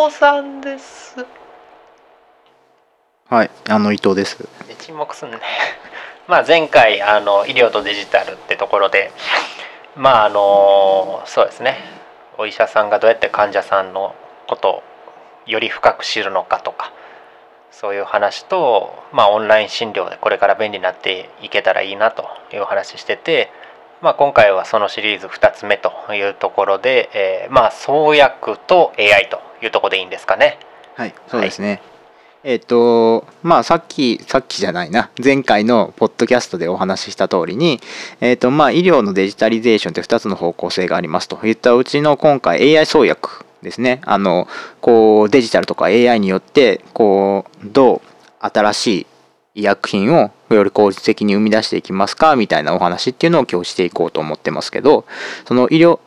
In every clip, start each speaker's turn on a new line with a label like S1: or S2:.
S1: ぽさんです。
S2: はいあの伊藤です。
S1: で沈黙すんね。まあ前回あの医療とデジタルってところでまああのそうですね。お医者さんがどうやって患者さんのことをより深く知るのかとかそういう話と、まあ、オンライン診療でこれから便利になっていけたらいいなという話してて、まあ、今回はそのシリーズ2つ目というところで、えーまあ創薬と AI というところでいいんですかね。
S2: はいそうですね、えっ、とまあさっきさっきじゃないな。前回のポッドキャストでお話しした通りに、えっとまあ、医療のデジタリゼーションって2つの方向性がありますといったうちの今回 AI 創薬ですね。あのこうデジタルとか AI によってこうどう新しい医薬品をより効率的に生み出していきますかみたいなお話っていうのを今日していこうと思ってますけどその医療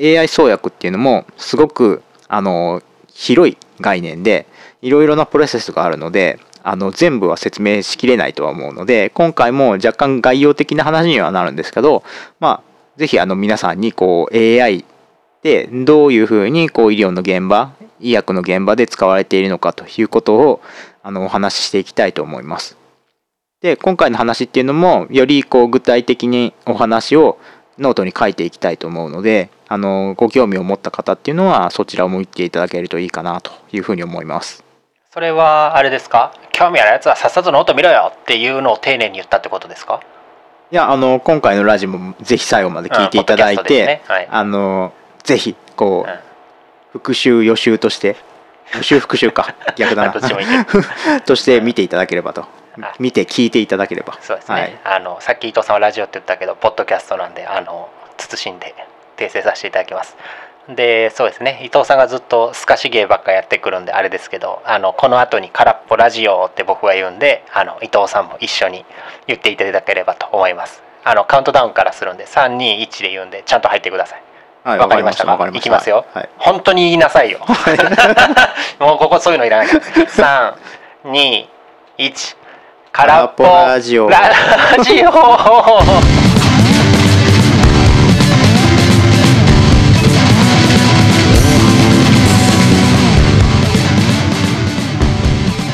S2: AI 創薬っていうのもすごくあの広い概念でいろいろなプロセスがあるのであの全部は説明しきれないとは思うので今回も若干概要的な話にはなるんですけどまあぜひあの皆さんにこう AI でどういうふうにこう医療の現場医薬の現場で使われているのかということをあのお話ししていきたいと思います。で今回の話っていうのもよりこう具体的にお話をノートに書いていきたいと思うのであのご興味を持った方っていうのはそちらを向いていただけるといいかなというふうに思います。
S1: それはあれですか？興味あるやつはさっさとノート見ろよっていうのを丁寧に言ったってことですか？
S2: いやあの今回のラジオもぜひ最後まで聞いていただいて、
S1: ですね。はい。
S2: あのぜひこう、
S1: うん。
S2: 復習予習として予習復習か逆だな。として見ていただければと。
S1: あ
S2: 見て聞いていただければ。
S1: そうですね、
S2: はい、
S1: あのさっき伊藤さんはラジオって言ったけどポッドキャストなんであの慎んで訂正させていただきます。でそうですね。伊藤さんがずっとスカシゲーばっかやってくるんであれですけどあのこの後に「空っぽラジオ」って僕は言うんであの伊藤さんも一緒に言っていただければと思います。あのカウントダウンからするんで321で言うんでちゃんと入ってください。
S2: はい、
S1: わかりましたか？いきますよ。
S2: はい、
S1: 本当に言いなさいよ。もうここそういうのいらない。から321空っぽ
S2: ラジオ。
S1: ララジオ。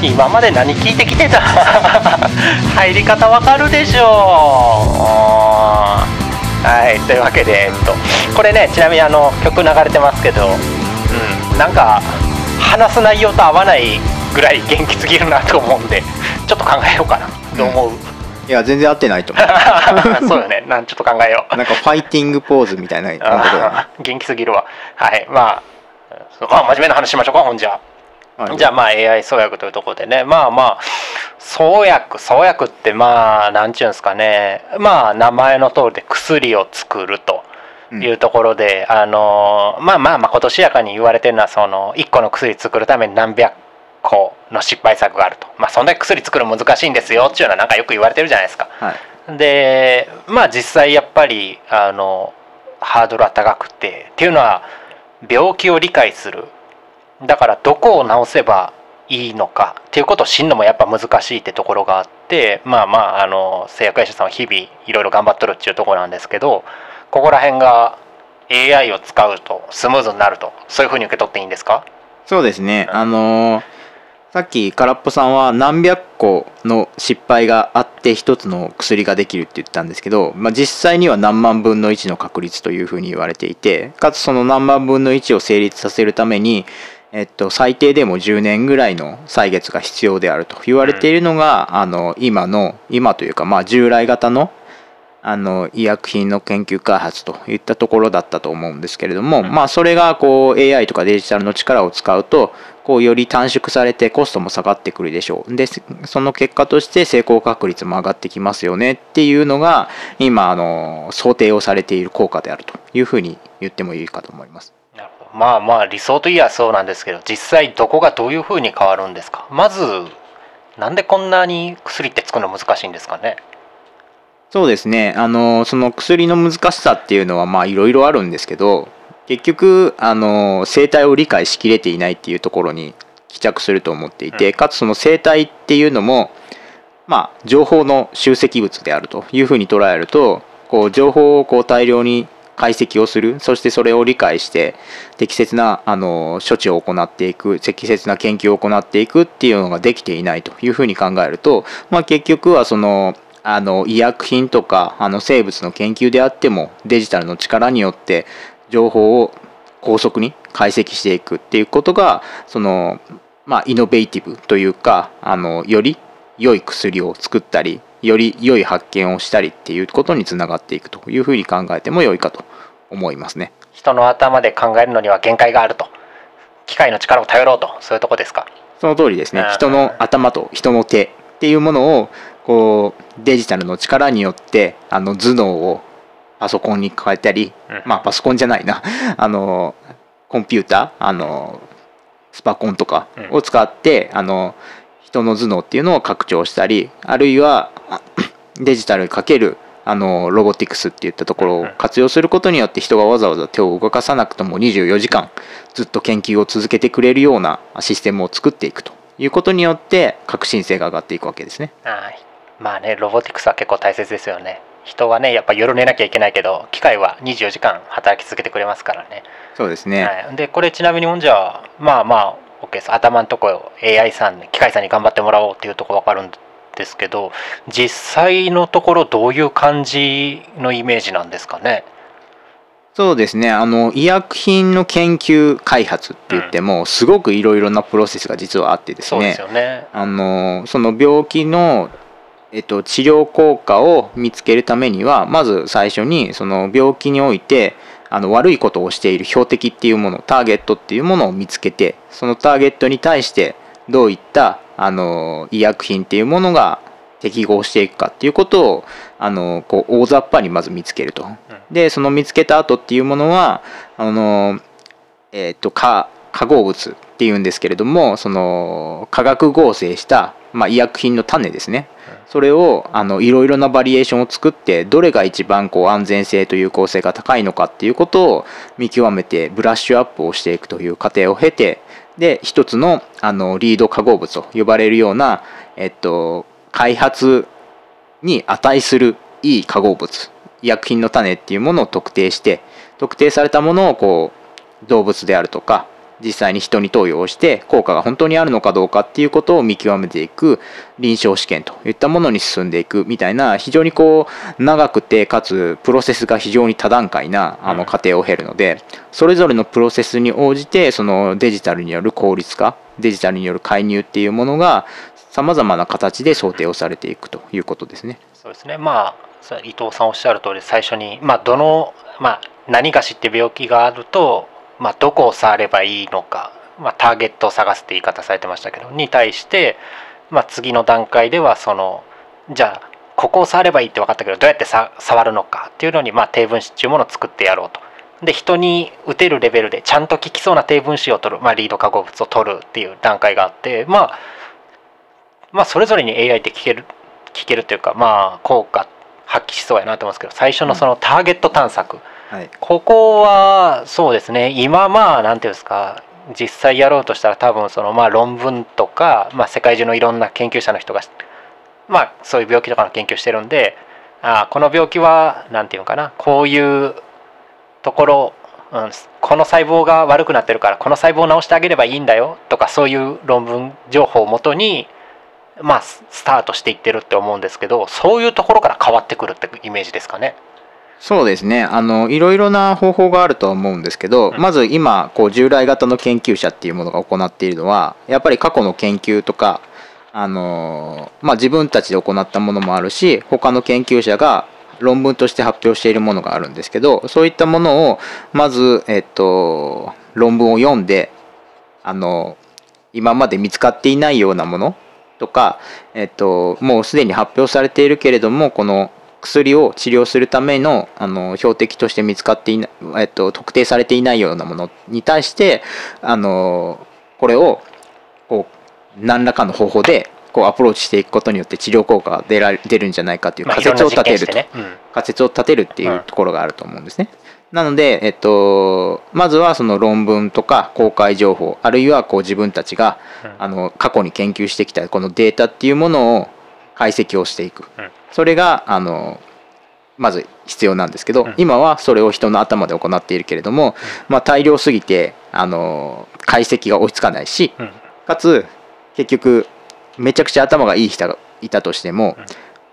S1: 今まで何聞いてきてた？入り方わかるでしょう。はいというわけで、えっと、これねちなみにあの曲流れてますけど、うん、なんか話す内容と合わないぐらい元気すぎるなと思うんで。ちょっと考えようかな。どう思う、
S2: いや全然合ってないと思う。
S1: そうよね。なんちょっと考えよう。
S2: なんかファイティングポーズみたいなな
S1: 元気すぎるわ。はい。まあそう。あ真面目な話しましょうかほんじゃ。じゃあまあ AI 創薬というところでね。まあまあ創薬創薬ってまあなんちゅうんですかね。まあ名前の通りで薬を作るというところで、あのまあまあまことしやかに言われてるのはその1個の薬作るために何百個の失敗作があると。まあそんだけ薬作るの難しいんですよっていうのはなんかよく言われてるじゃないですか。
S2: はい。
S1: でまあ実際やっぱりあのハードルは高くてっていうのは病気を理解する。だからどこを治せばいいのかっていうことを知るのもやっぱ難しいってところがあってまあまああの製薬会社さんは日々いろいろ頑張っとるっていうところなんですけどここら辺が AI を使うとスムーズになるとそういうふうに受け取っていいんですか？
S2: そうですね。
S1: うん。
S2: あのーさっき空っぽさんは何百個の失敗があって一つの薬ができるって言ったんですけど、まあ、実際には何万分の1の確率というふうに言われていてかつその何万分の1を成立させるために、えっと、最低でも10年ぐらいの歳月が必要であると言われているのが、あの今の今というか、まあ、従来型のあの医薬品の研究開発といったところだったと思うんですけれども、まあそれがこう AI とかデジタルの力を使うとこうより短縮されてコストも下がってくるでしょう。でその結果として成功確率も上がってきますよねっていうのが今あの想定をされている効果であるというふうに言ってもいいかと思います。
S1: まあまあ理想といえばそうなんですけど実際どこがどういうふうに変わるんですか？まずなんでこんなに薬って作るの難しいんですかね？
S2: そうですね。あのその薬の難しさっていうのはまあいろいろあるんですけど結局あの生態を理解しきれていないっていうところに帰着すると思っていて、
S1: うん
S2: かつその生態っていうのもまあ情報の集積物であるというふうに捉えるとこう情報をこう大量に解析をするそしてそれを理解して適切なあの処置を行っていく適切な研究を行っていくっていうのができていないというふうに考えると、まあ、結局はそのあの医薬品とかあの生物の研究であってもデジタルの力によって情報を高速に解析していくっていうことがその、まあ、イノベーティブというかあのより良い薬を作ったりより良い発見をしたりっていうことにつながっていくというふうに考えても良いかと思いますね。
S1: 人の頭で考えるのには限界があると。機械の力を頼ろうと。そういうとこですか？
S2: その通りですね。人の頭と人の手っていうものをこうデジタルの力によってあの頭脳をパソコンに変えたり、うん、まあパソコンじゃないな。あのコンピューターあのスパコンとかを使って、うん、あの人の頭脳っていうのを拡張したりあるいは デジタルかけるあのロボティクスっていったところを活用することによって人がわざわざ手を動かさなくとも24時間ずっと研究を続けてくれるようなシステムを作っていくと。いうことによって革新性が上がっていくわけですね。
S1: はい。まあねロボティクスは結構大切ですよね。人はねやっぱ夜寝なきゃいけないけど機械は24時間働き続けてくれますからね。
S2: そうですね、
S1: はい、でこれちなみにほんじゃまあまあ OK です。頭のとこ AI さん機械さんに頑張ってもらおうっていうとこ分かるんですけど実際のところどういう感じのイメージなんですかね？
S2: そうですね。あの医薬品の研究開発って言っても、うん、すごくいろいろなプロセスが実はあってですね、
S1: ね、
S2: あのその病気の、えっと、治療効果を見つけるためにはまず最初にその病気においてあの悪いことをしている標的っていうものターゲットっていうものを見つけてそのターゲットに対してどういったあの医薬品っていうものが適合していくかっていうことをあのこう大雑把にまず見つけると。でその見つけた後っていうものはあの、えーと、化合物っていうんですけれどもその化学合成した、まあ、医薬品の種ですねそれをあのいろいろなバリエーションを作ってどれが一番こう安全性と有効性が高いのかっていうことを見極めてブラッシュアップをしていくという過程を経てで一つのあのリード化合物と呼ばれるような、えっと、開発に値するいい化合物医薬品の種っていうものを特定して特定されたものをこう動物であるとか実際に人に投与をして効果が本当にあるのかどうかっていうことを見極めていく臨床試験といったものに進んでいくみたいな非常にこう長くてかつプロセスが非常に多段階なあの過程を経るのでそれぞれのプロセスに応じてそのデジタルによる効率化デジタルによる介入っていうものがさまざまな形で想定をされていくということですね。
S1: そうですねまあ伊藤さんおっしゃる通り最初に、まあ、どの、まあ、何がしって病気があるとまあ、どこを触ればいいのか、まあ、ターゲットを探すって言い方されてましたけどに対して、まあ、次の段階ではそのじゃあここを触ればいいって分かったけどどうやって触るのかっていうのに、まあ、低分子っていうものを作ってやろうと。で人に打てるレベルでちゃんと効きそうな低分子を取る、まあ、リード化合物を取るっていう段階があって、まあ、まあそれぞれに AI って聞ける聞けるというかまあ効果発揮しそうやなと思うんですけど最初のそのターゲット探索、うんはい、ここはそうですね。今まあ何ていうんですか。実際やろうとしたら多分そのまあ論文とか、まあ、世界中のいろんな研究者の人がまあそういう病気とかの研究してるんであこの病気は何て言うのかな。こういうところ、うん、この細胞が悪くなってるからこの細胞を治してあげればいいんだよとかそういう論文情報をもとにまあスタートしていってるって思うんですけどそういうところから変わってくるってイメージですかね。
S2: そうですね。あのいろいろな方法があるとは思うんですけど、うん、まず今こう従来型の研究者っていうものが行っているのはやっぱり過去の研究とかあの、まあ、自分たちで行ったものもあるし他の研究者が論文として発表しているものがあるんですけどそういったものをまず、えっと、論文を読んであの今まで見つかっていないようなものとか、えっと、もうすでに発表されているけれどもこの薬を治療するためのあの標的として見つかっていない、えっと、特定されていないようなものに対してあのこれをこう何らかの方法でこうアプローチしていくことによって治療効果が出ら出るんじゃないかという仮説を立てると、ね。うん、仮説を立てるっていうところがあると思うんですね。なので、えっと、まずはその論文とか公開情報あるいはこう自分たちが、うん、あの過去に研究してきたこのデータっていうものを解析をしていく、うん、それがあのまず必要なんですけど、
S1: うん。
S2: 今はそれを人の頭で行っているけれども、まあ、大量すぎてあの解析が追いつかないし
S1: うん。
S2: かつ結局めちゃくちゃ頭がいい人がいたとしても、
S1: うん。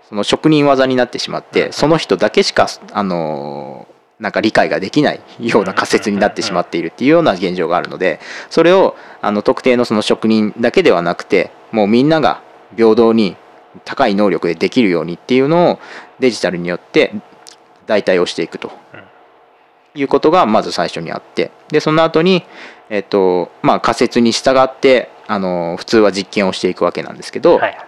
S2: その職人技になってしまって、
S1: うん。
S2: その人だけしかあのなんか理解ができないような仮説になってしまっているっていうような現状があるのでそれをあの特定のその職人だけではなくてもうみんなが平等に高い能力でできるようにっていうのをデジタルによって代替をしていくと。いうことがまず最初にあって。でその後にえっとまあ仮説に従ってあの普通は実験をしていくわけなんですけど、
S1: はい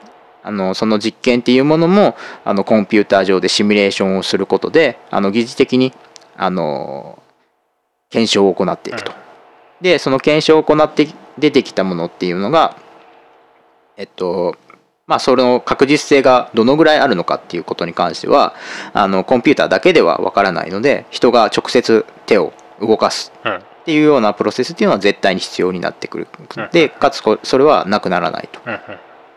S2: あのその実験っていうものもあのコンピューター上でシミュレーションをすることであの疑似的にあの検証を行っていくと。でその検証を行って出てきたものっていうのがえっとまあその確実性がどのぐらいあるのかっていうことに関してはあのコンピューターだけではわからないので人が直接手を動かす
S1: うん
S2: っていうようなプロセスっていうのは絶対に必要になってくる。
S1: うん
S2: でかつこそれはなくならないと。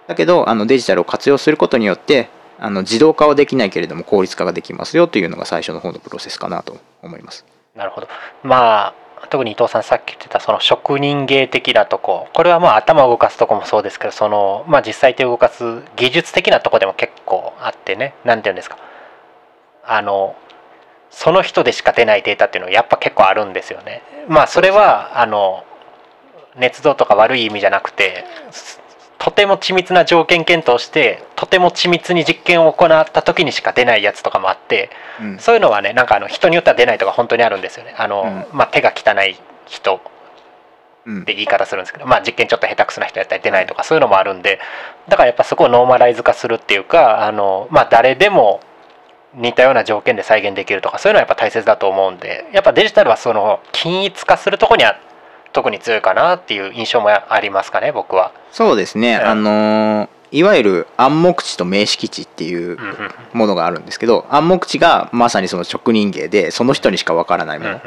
S2: だけどあのデジタルを活用することによってあの自動化はできないけれども効率化ができますよというのが最初の方のプロセスかなと思います。
S1: なるほど。まあ特に伊藤さんさっき言ってたその職人芸的なとこ。これはまあ頭を動かすとこもそうですけどその、まあ、実際手を動かす技術的なとこでも結構あってね。何て言うんですか。あのその人でしか出ないデータっていうのはやっぱ結構あるんですよね。まあそれはあの捏造とか悪い意味じゃなくてとても緻密な条件検討してとても緻密に実験を行った時にしか出ないやつとかもあって
S2: うん。
S1: そういうのはねなんかあの人によっては出ないとか本当にあるんですよね。あの、まあ、手が汚い人
S2: うん。
S1: って言い方するんですけど、まあ、実験ちょっと下手くそな人やったら出ないとかそういうのもあるんでだからやっぱそこをノーマライズ化するっていうかあの、まあ、誰でも似たような条件で再現できるとかそういうのはやっぱ大切だと思うんでやっぱデジタルはその均一化するとこには特に強いかなっていう印象もありますかね僕は。
S2: そうですね、
S1: うん。
S2: あのーいわゆる暗黙知と明識知っていう
S1: うんうん
S2: ものがあるんですけど暗黙知がまさにその職人芸でその人にしかわからないもの、
S1: うんうん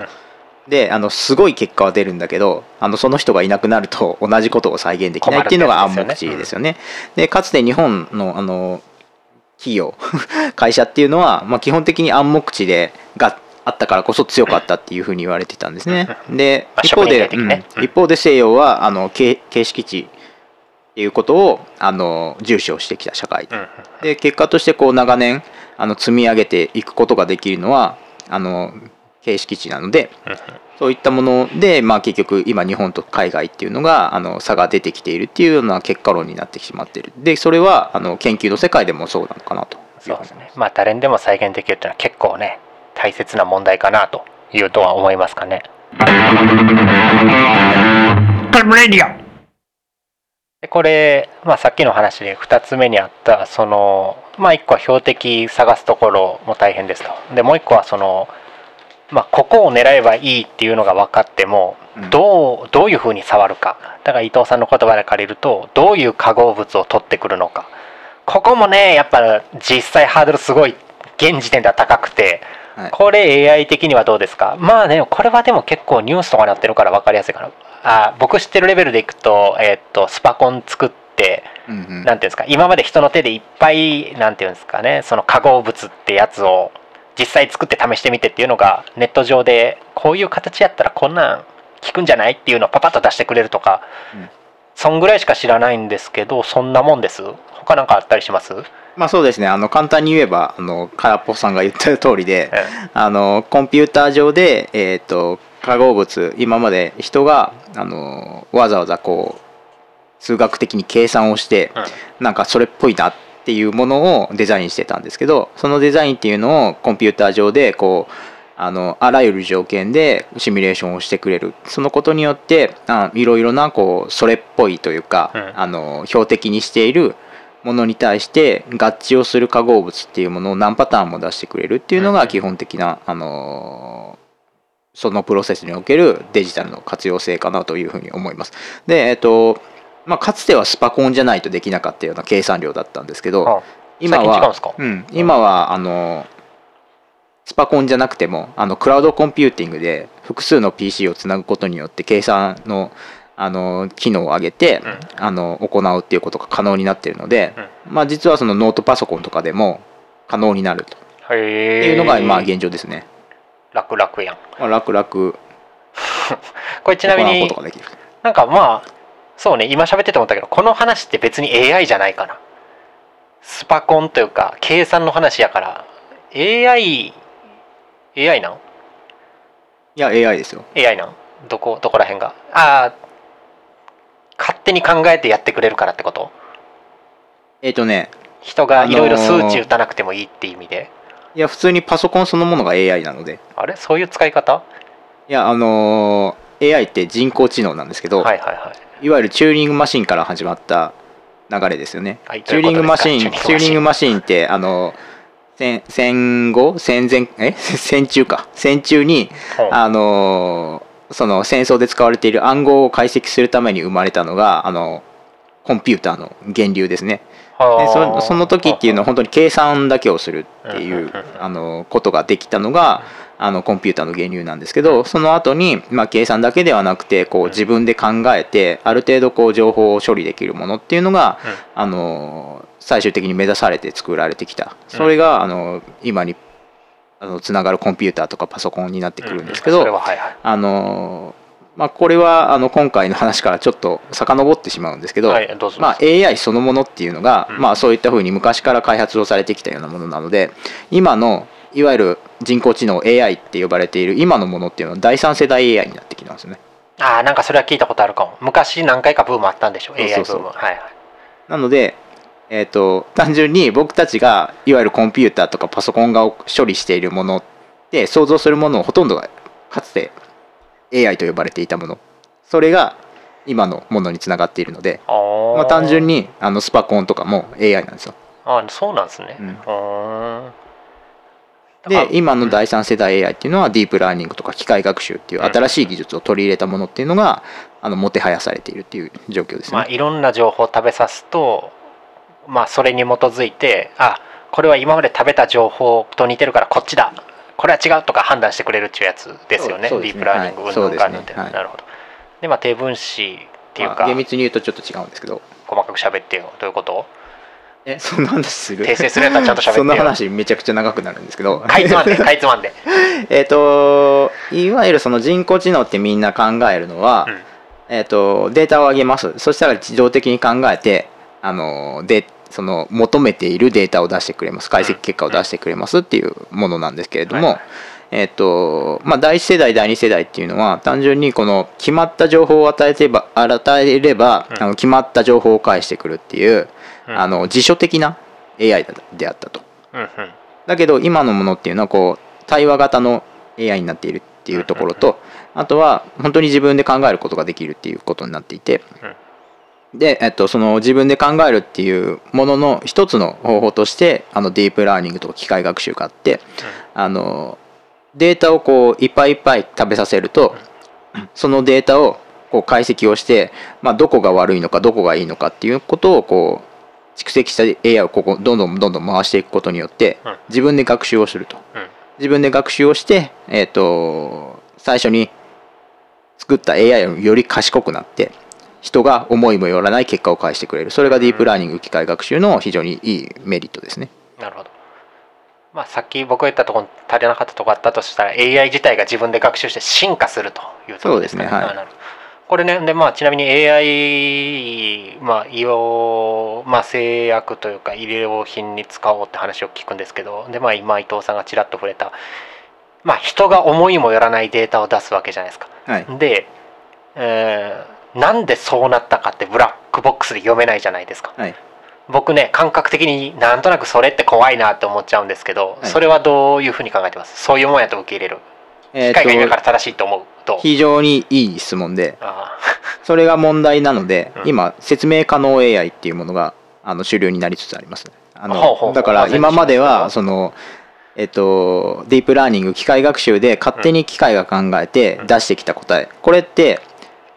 S2: であのすごい結果は出るんだけどあのその人がいなくなると同じことを再現できないっていうのが暗黙知ですよね。でかつて日本のあの企業 会社っていうのは、まあ、基本的に暗黙知でがあったからこそ強かったっていうふうに言われてたんですね。で
S1: まあ
S2: 一方で、うん。一方で西洋はあの形形式知っていうことをあの重視をしてきた社会。
S1: うんうん
S2: で結果としてこう長年あの積み上げていくことができるのはあの形式値なのでそういったもので、まあ、結局今日本と海外っていうのがあの差が出てきているっていうような結果論になってしまっている。でそれはあの研究の世界でもそうなのかなと
S1: そうですね。まあ誰にでも再現できるっていうのは結構ね大切な問題かなというとは思いますかね。でこれ、まあ、さっきの話で2つ目にあったそのまあ1個は標的探すところも大変ですと。でもう1個はその、まあ、ここを狙えばいいっていうのが分かっても
S2: うん。
S1: どうどういうふうに触るか。だから伊藤さんの言葉で借りるとどういう化合物を取ってくるのか。ここもねやっぱ実際ハードルすごい現時点では高くて
S2: はい。
S1: これ AI 的にはどうですか？まあねこれはでも結構ニュースとかになってるから分かりやすいかな。あ僕知ってるレベルでいくと,、えーっとスパコン作って
S2: うんうん。
S1: なんていうんですか？今まで人の手でいっぱいなんていうんですかね？その化合物ってやつを実際作って試してみてっていうのがネット上でこういう形やったらこんなん効くんじゃない？っていうのをパパッと出してくれるとか、
S2: うん
S1: そんぐらいしか知らないんですけどそんなもんです？他なんかあったりします、
S2: まあそうですね。あの簡単に言えばあの空っぽさんが言った通りで
S1: え。
S2: あのコンピューター上で、えー、と化合物今まで人があのわざわざこう数学的に計算をして
S1: うん。
S2: なんかそれっぽいなっていうものをデザインしてたんですけどそのデザインっていうのをコンピューター上でこうあのあらゆる条件でシミュレーションをしてくれる。そのことによってあいろいろなこうそれっぽいというか、
S1: うん。
S2: あの標的にしているものに対して合致をする化合物っていうものを何パターンも出してくれるっていうの
S1: うん。
S2: が基本的な、あのそのプロセスにおけるデジタルの活用性かなというふうに思います。で、えっとまあ、かつてはスパコンじゃないとできなかったような計算量だったんですけど、
S1: あ。
S2: 今は
S1: うん、
S2: 今はあのスパコンじゃなくてもあのクラウドコンピューティングで複数の PC をつなぐことによって計算のあの機能を上げて、
S1: うん。
S2: あの行うっていうことが可能になっているので、まあ、実はそのノートパソコンとかでも可能になると。いうのがまあ現状ですね、
S1: 楽々やん。
S2: まあ、楽々。
S1: これちなみになんかまあそうね今喋ってて思ったけどこの話って別に AI じゃないかな。スパコンというか計算の話やから AI AI なん？
S2: いや AI ですよ。
S1: AI なん？どこどこら辺が？ああ勝手に考えてやってくれるからってこと？
S2: えっ、とね
S1: 人がいろいろ数値打たなくてもいいって意味で、
S2: いや普通にパソコンそのものが AI なので。
S1: あれ？そういう使い方？
S2: いやあのー AI って人工知能なんですけど、
S1: はいはいはい。
S2: いわゆるチューリングマシンから始まった流れですよね。
S1: はい
S2: チューリングマシン、チューリングマシン。ってあの戦戦後？戦前？え？戦中か。戦中にあのその戦争で使われている暗号を解析するために生まれたのがあのコンピューターの源流ですね。でそその時っていうのは本当に計算だけをするってい
S1: う
S2: あのことができたのがあのコンピューターの源流なんですけどその後にまあ計算だけではなくてこう自分で考えてある程度こう情報を処理できるものっていうのがあの最終的に目指されて作られてきた。それがあの今にあのつながるコンピューターとかパソコンになってくるんですけどあのまあこれはあの今回の話からちょっと遡ってしまうんですけど、
S1: はいどうぞ
S2: まあ、AI そのものっていうのが、
S1: うん。
S2: まあ、そういったふうに昔から開発をされてきたようなものなので今のいわゆる人工知能 AI って呼ばれている今のものっていうのは第三世代 AI になってきたんですよね。
S1: ああなんかそれは聞いたことあるかも。昔何回かブームあったんでしょ AI ブ
S2: そうそう
S1: ーム。はいはい。
S2: なので、えー、と単純に僕たちがいわゆるコンピューターとかパソコンが処理しているもので想像するものをほとんどがかつて AI と呼ばれていたもの。それが今のものにつながっているので、まあ、単純にあのスパコンとかも AI なんですよ。
S1: あーそうなんですね。
S2: うん。で今の
S1: うん
S2: 第三世代 AI っていうのはディープラーニングとか機械学習っていう新しい技術を取り入れたものっていうのがあのもてはやされているっていう状況です
S1: まあ、
S2: ね。
S1: いろんな情報を食べさすと、まあ、それに基づいてあこれは今まで食べた情報と似てるからこっちだこれは違うとか判断してくれるっていうやつですよね。
S2: ね。
S1: ディープラーニング
S2: はい。
S1: うんぬんかんぬんって、
S2: そうですねはい。
S1: なるほど。でまあ低分子っていうか、
S2: まあ厳密に言うとちょっと違うんですけど。
S1: 細かく喋ってよどういうこと？
S2: えそんな話する？
S1: 訂正するやったらちゃんと喋ってよ。
S2: そんな話めちゃくちゃ長くなるんですけど。
S1: かいつまんで かいつまんで、
S2: えっといわゆるその人工知能ってみんな考えるのは、
S1: うん。
S2: えっとデータを上げます。そしたら自動的に考えてあのでその求めているデータを出してくれます。解析結果を出してくれますっていうものなんですけれども、えっとまあ、第一世代第二世代っていうのは単純にこの決まった情報を与えてば与えれば、
S1: うん。
S2: あの決まった情報を返してくるっていう、
S1: うん。
S2: あの辞書的な AI だであったと。だけど今のものっていうのはこう対話型の AI になっているっていうところとあとは本当に自分で考えることができるっていうことになっていてで、えっと、その自分で考えるっていうものの一つの方法としてあのディープラーニングとか機械学習があってあのデータをこういっぱいいっぱい食べさせるとそのデータをこう解析をして、まあ、どこが悪いのかどこがいいのかっていうことをこう蓄積した AI をここどんどんどんどん回していくことによって
S1: うん。
S2: 自分で学習をすると。
S1: うん。
S2: 自分で学習をして、えー、と最初に作った AI より賢くなって人が思いもよらない結果を返してくれる。それがディープラーニング機械学習の非常にいいメリットですね。
S1: なるほど。まあさっき僕が言ったところ足りなかったところあったとしたら AI 自体が自分で学習して進化するというところですかね。
S2: そうですねはい。
S1: これねでまあちなみに AI まあ医療、まあ、製薬というか医療品に使おうって話を聞くんですけどでまあ今伊藤さんがちらっと触れたまあ人が思いもよらないデータを出すわけじゃないですか。
S2: はい、
S1: で、えーなんでそうなったかってブラックボックスで読めないじゃないですか。
S2: はい。
S1: 僕ね感覚的になんとなくそれって怖いなって思っちゃうんですけど、
S2: はい。
S1: それはどういうふうに考えてます？そういうもんやと受け入れる？
S2: え
S1: 機械が今か
S2: ー、
S1: ら正しいと思う？と
S2: と非常にいい質問で
S1: あ
S2: それが問題なので、
S1: うん。
S2: 今説明可能 AI っていうものがあの主流になりつつありますあのだから今まではそのえっとディープラーニング機械学習で勝手に機械が考えて
S1: うん。
S2: 出してきた答え。これって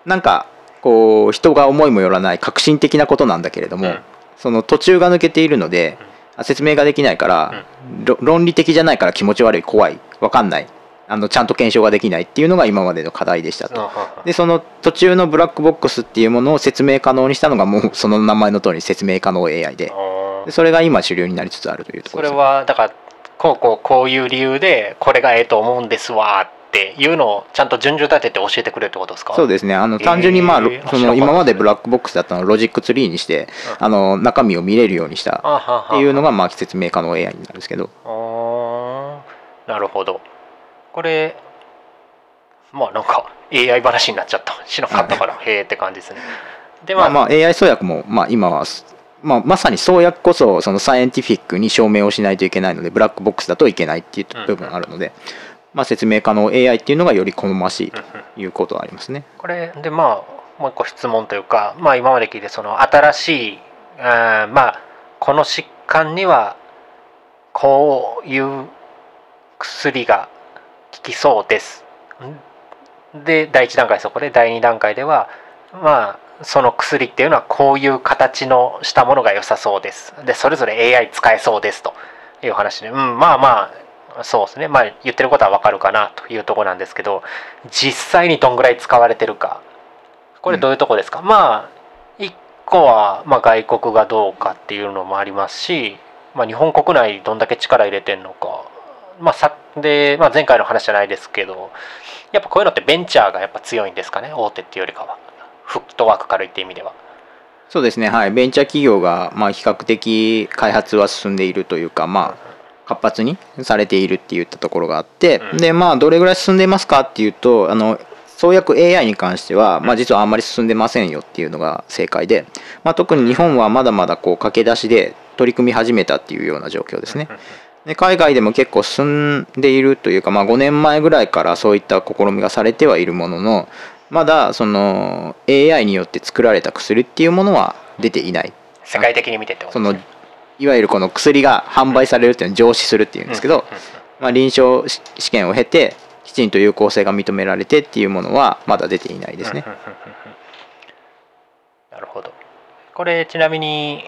S2: なんかこう人が思いもよらない革新的なことなんだけれども、
S1: うん。
S2: その途中が抜けているので説明ができないから、ろ論理的じゃないから気持ち悪い怖い分かんない。あのちゃんと検証ができないっていうのが今までの課題でしたと。でその途中のブラックボックスっていうものを説明可能にしたのがもうその名前の通り説明可能 AI で。でそれが今主流になりつつあるというとこ
S1: それ
S2: ろです、
S1: はだからこうこうこういう理由でこれがええと思うんですわっていうのをちゃんと順序立てて教えてくれるってことですか？
S2: そうですね。あの単純にまあ、
S1: えー
S2: その今までブラックボックスだったのをロジックツリーにして、あの中身を見れるようにした。っていうのがまあ説明可能 AI になるんですけど。
S1: なるほど。これまあなんか AI 話になっちゃった。しなかったからへえって感じですね。でまあ、
S2: まあまあ AI 創薬もまあ今はまあ、まさに創薬こそそのサイエンティフィックに証明をしないといけないのでブラックボックスだといけないっていう部分があるので、まあ、説明可能 AI っていうのがより好ましいということはありますね。
S1: これでまあもう一個質問というか、まあ、今まで聞いてその新しいあまあこの疾患にはこういう薬が効きそうです。で第1段階そこで第2段階ではまあその薬っていうのはこういう形のしたものが良さそうです。でそれぞれ AI 使えそうですという話で、うん、まあまあそうですね。まあ言ってることはわかるかなというところなんですけど実際にどんぐらい使われてるか。これどういうとこですか、まあ一個は、まあ、外国がどうかっていうのもありますし、まあ、日本国内どんだけ力入れてんのか、まあ、さで、まあ、前回の話じゃないですけどやっぱこういうのってベンチャーがやっぱ強いんですかね？大手っていうよりかは。フットワーク軽いっていう意味では。
S2: そうですね、はい、ベンチャー企業がまあ比較的開発は進んでいるというか、まあ、活発にされているって言ったところがあって、
S1: うん
S2: でまあどれぐらい進んでいますかっていうとあの創薬 AI に関しては、まあ、実はあんまり進んでませんよっていうのが正解で、まあ、特に日本はまだまだこう駆け出しで取り組み始めたっていうような状況ですね。で海外でも結構進んでいるというか、まあ、5年前ぐらいからそういった試みがされてはいるもののまだその AI によって作られた薬っていうものは出ていない
S1: 世界的に見てってことですね。
S2: いわゆるこの薬が販売されるっていうのを上司するっていうんですけど、まあ、臨床試試験を経てきちんと有効性が認められてっていうものはまだ出ていないですね。
S1: なるほど。これちなみに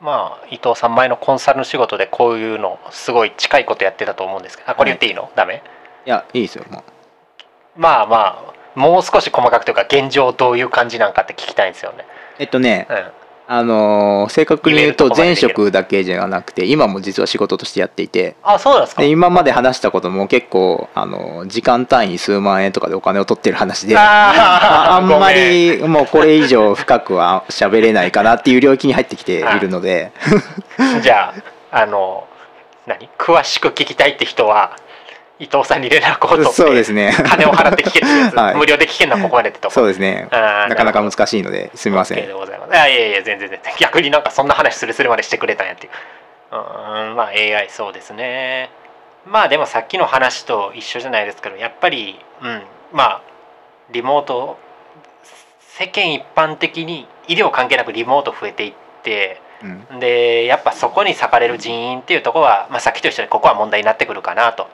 S1: まあ伊藤さん前のコンサルの仕事でこういうのすごい近いことやってたと思うんですけどあこれ言っていいの、ダメ？
S2: いやいいですよもう
S1: まあまあもう少し細かくというか現状どういう感じなんかって聞きたいんですよね。
S2: えっとね
S1: うん
S2: あのー正確に言うと前職だけじゃなくて今も実は仕事としてやっていて
S1: あそうですか。
S2: で今まで話したことも結構あの時間単位数万円とかでお金を取ってる話であ
S1: あ
S2: あんまりもうこれ以上深くは喋れないかなっていう領域に入ってきているので。
S1: じゃああの何？詳しく聞きたいって人は伊藤さんに連絡を取って
S2: そうですね。
S1: 金を払って聞けってやつ、
S2: はい。
S1: 無料で聞けるのはここまでってとこ
S2: そうですね。なかなか難しいのですみませ
S1: OK で
S2: ん
S1: ございます。あいやいや全然全然。逆になんかそんな話するするまでしてくれたんやっていう。うーんまあ AI そうですね。まあでもさっきの話と一緒じゃないですけどやっぱりうん。まあリモート世間一般的に医療関係なくリモート増えていって
S2: うん。
S1: でやっぱそこに割かれる人員っていうところは、まあ、さっきと一緒でここは問題になってくるかなと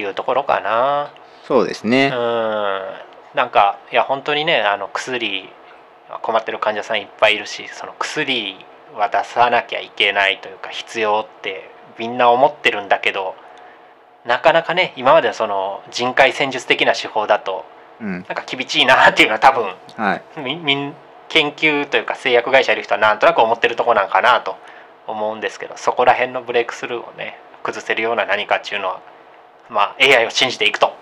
S1: いうところかな。う
S2: そうですね。
S1: ん。なんかいや本当にねあの薬困ってる患者さんいっぱいいるしその薬は出さなきゃいけないというか必要ってみんな思ってるんだけどなかなかね今までのその人海戦術的な手法だと
S2: うん。
S1: なんか厳しいなっていうのは多分
S2: はい。
S1: みみん研究というか製薬会社いる人はなんとなく思ってるとこなんかなと思うんですけどそこら辺のブレイクスルーをね崩せるような何かっていうのはまあ AI を信じていくというとこ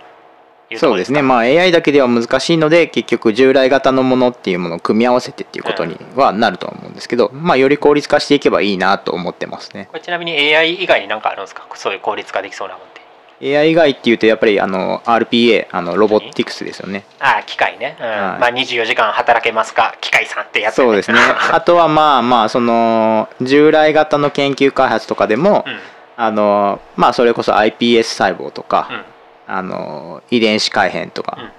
S1: ろか。
S2: そうですね、まあ、AI だけでは難しいので結局従来型のものっていうものを組み合わせてっていうことにはなるとは思うんですけど、まあ、より効率化していけばいいなと思ってますね。
S1: これちなみに AI 以外に何かあるんですか？そういう効率化できそうなもんって。
S2: AI 以外っていうとやっぱりあの RPA あのロボティクスですよね。
S1: ああ機械ね、うん。
S2: はい。
S1: まあ24時間働けますか？機械さんってやつ、
S2: そうですね。あとはまあまあその従来型の研究開発とかでも、
S1: うん
S2: あのまあそれこそ iPS 細胞とか、
S1: うん。
S2: あの遺伝子改変とか、
S1: うんうん。
S2: っ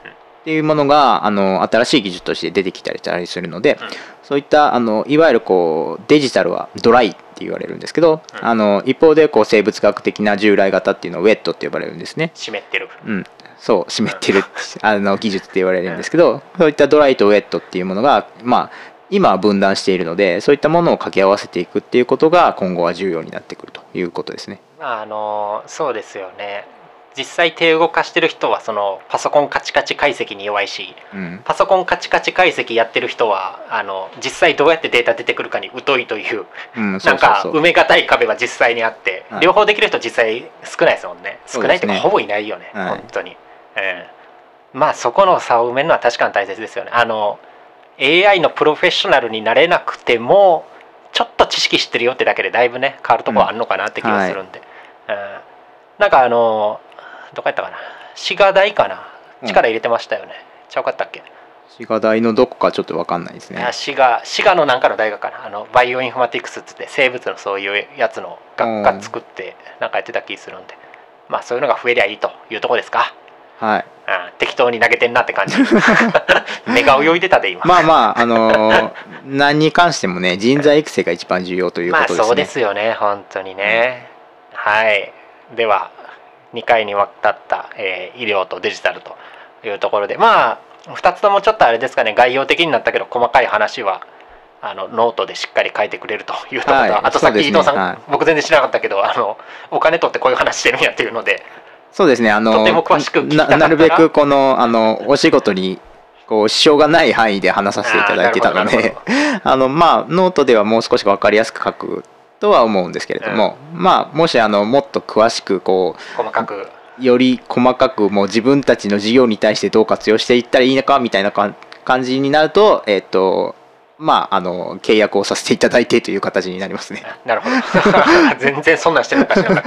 S2: ていうものがあの新しい技術として出てきたりしたりするので、
S1: うん。
S2: そういったあのいわゆるこうデジタルはドライって言われるんですけど、
S1: うん。
S2: あの一方でこう生物学的な従来型っていうのをウェットって呼ばれるんですね。
S1: 湿ってる。
S2: うん、そう湿ってる。あの技術って言われるんですけど、そういったドライとウェットっていうものがまあ今は分断しているのでそういったものを掛け合わせていくっていうことが今後は重要になってくるということですね。
S1: まああのそうですよね。実際手動かしてる人はそのパソコンカチカチ解析に弱いし
S2: うん。
S1: パソコンカチカチ解析やってる人はあの実際どうやってデータ出てくるかに疎いという
S2: うん、そ
S1: な
S2: んそうそう。
S1: 埋めがたい壁は実際にあって、
S2: はい。
S1: 両方できる人実際少ないですもんね。少ないっていうかほぼいないよね、
S2: はい。
S1: 本当に、ええ。まあそこの差を埋めるのは確かに大切ですよね。あの AI のプロフェッショナルになれなくてもちょっと知識知ってるよってだけでだいぶね変わるところあるのかなって気がするんで、うん。なんかあのどこやったかな？滋賀大かな？力入れてましたよね、ちゃうかったっけ？
S2: 滋賀大のどこかちょっとわかんないですね。
S1: あ滋賀滋賀のなんかの大学かな？あのバイオインフォマティクスっつって生物のそういうやつの学科作ってなんかやってた気するんで。まあそういうのが増えりゃいいというとこですか、
S2: はい
S1: うん、適当に投げてんなって感じ。目が泳いでたで今。
S2: まあまああのー 何に関してもね人材育成が一番重要というこ
S1: まあ
S2: とですね、
S1: そうですよね本当にね、はい。では2回にわたった、えー医療とデジタルというところで。まあ2つともちょっとあれですかね概要的になったけど細かい話はあのノートでしっかり書いてくれるというところと、
S2: はい
S1: あとさっき伊藤さん、
S2: はい。
S1: 僕全然知らなかったけどあのお金取ってこういう話してるんやっていうので
S2: そうですねあの
S1: とても詳しく
S2: な。なるべくこのあのお仕事にこう支障がない範囲で話させていただいてたので あのまあノートではもう少し分かりやすく書くとは思うんですけれども、まあもしあのもっと詳しくこ
S1: 細かく。
S2: うより細かくもう自分たちの事業に対してどう活用していったらいいのかみたいなか感じになるとえっ、とまああの契約をさせていただいてという形になりますね。
S1: なるほど。全然そんなんしてなかった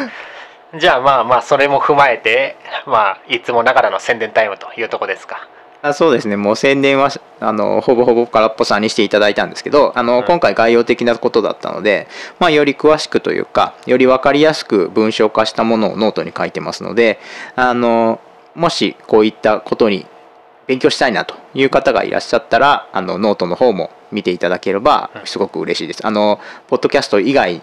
S1: じゃあまあまあそれも踏まえてまあいつもながらの宣伝タイムというとこですか。
S2: あそうですね。もう宣伝はあのほぼほぼ空っぽさんにしていただいたんですけどあの、
S1: うん。
S2: 今回概要的なことだったので、まあ、より詳しくというかより分かりやすく文章化したものをノートに書いてますのであのもしこういったことに勉強したいなという方がいらっしゃったらあのノートの方も見ていただければ
S1: うん。
S2: すごく嬉しいです。あのポッドキャスト以外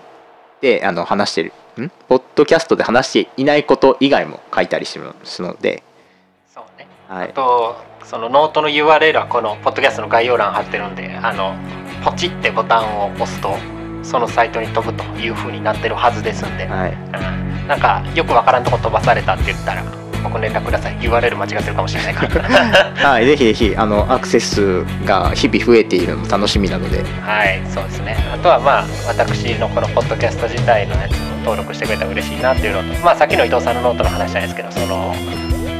S2: であの話してるん？ポッドキャストで話していないこと以外も書いたりしますので、
S1: そうね。
S2: はい、
S1: あとそのノートの URL はこのポッドキャストの概要欄貼ってるんであのポチってボタンを押すとそのサイトに飛ぶという風になってるはずですんで、
S2: はい。
S1: うん、なんかよくわからんとこ飛ばされたって言ったら僕連絡ください。URL 間違ってるかもしれないから。
S2: はい、ぜひぜひあのアクセス数が日々増えているの楽しみなので、
S1: はいそうですね。あとはまあ私のこのポッドキャスト自体のやつも登録してくれたら嬉しいなっていうのとまあさっきの伊藤さんのノートの話じゃないですけどその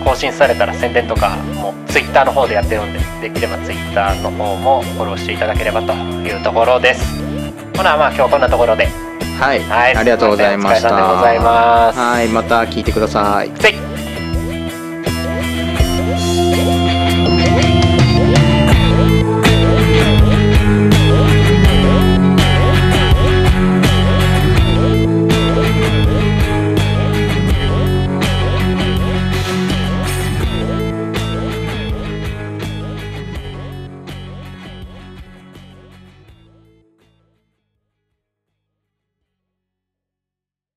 S1: 更新されたら宣伝とかも Twitter の方でやってるんでできれば Twitter の方もフォローしていただければというところです。ほなまあ今日はこんなところで。
S2: はい、
S1: はい
S2: ありがとうございました。はい、また聞いてくださ
S1: い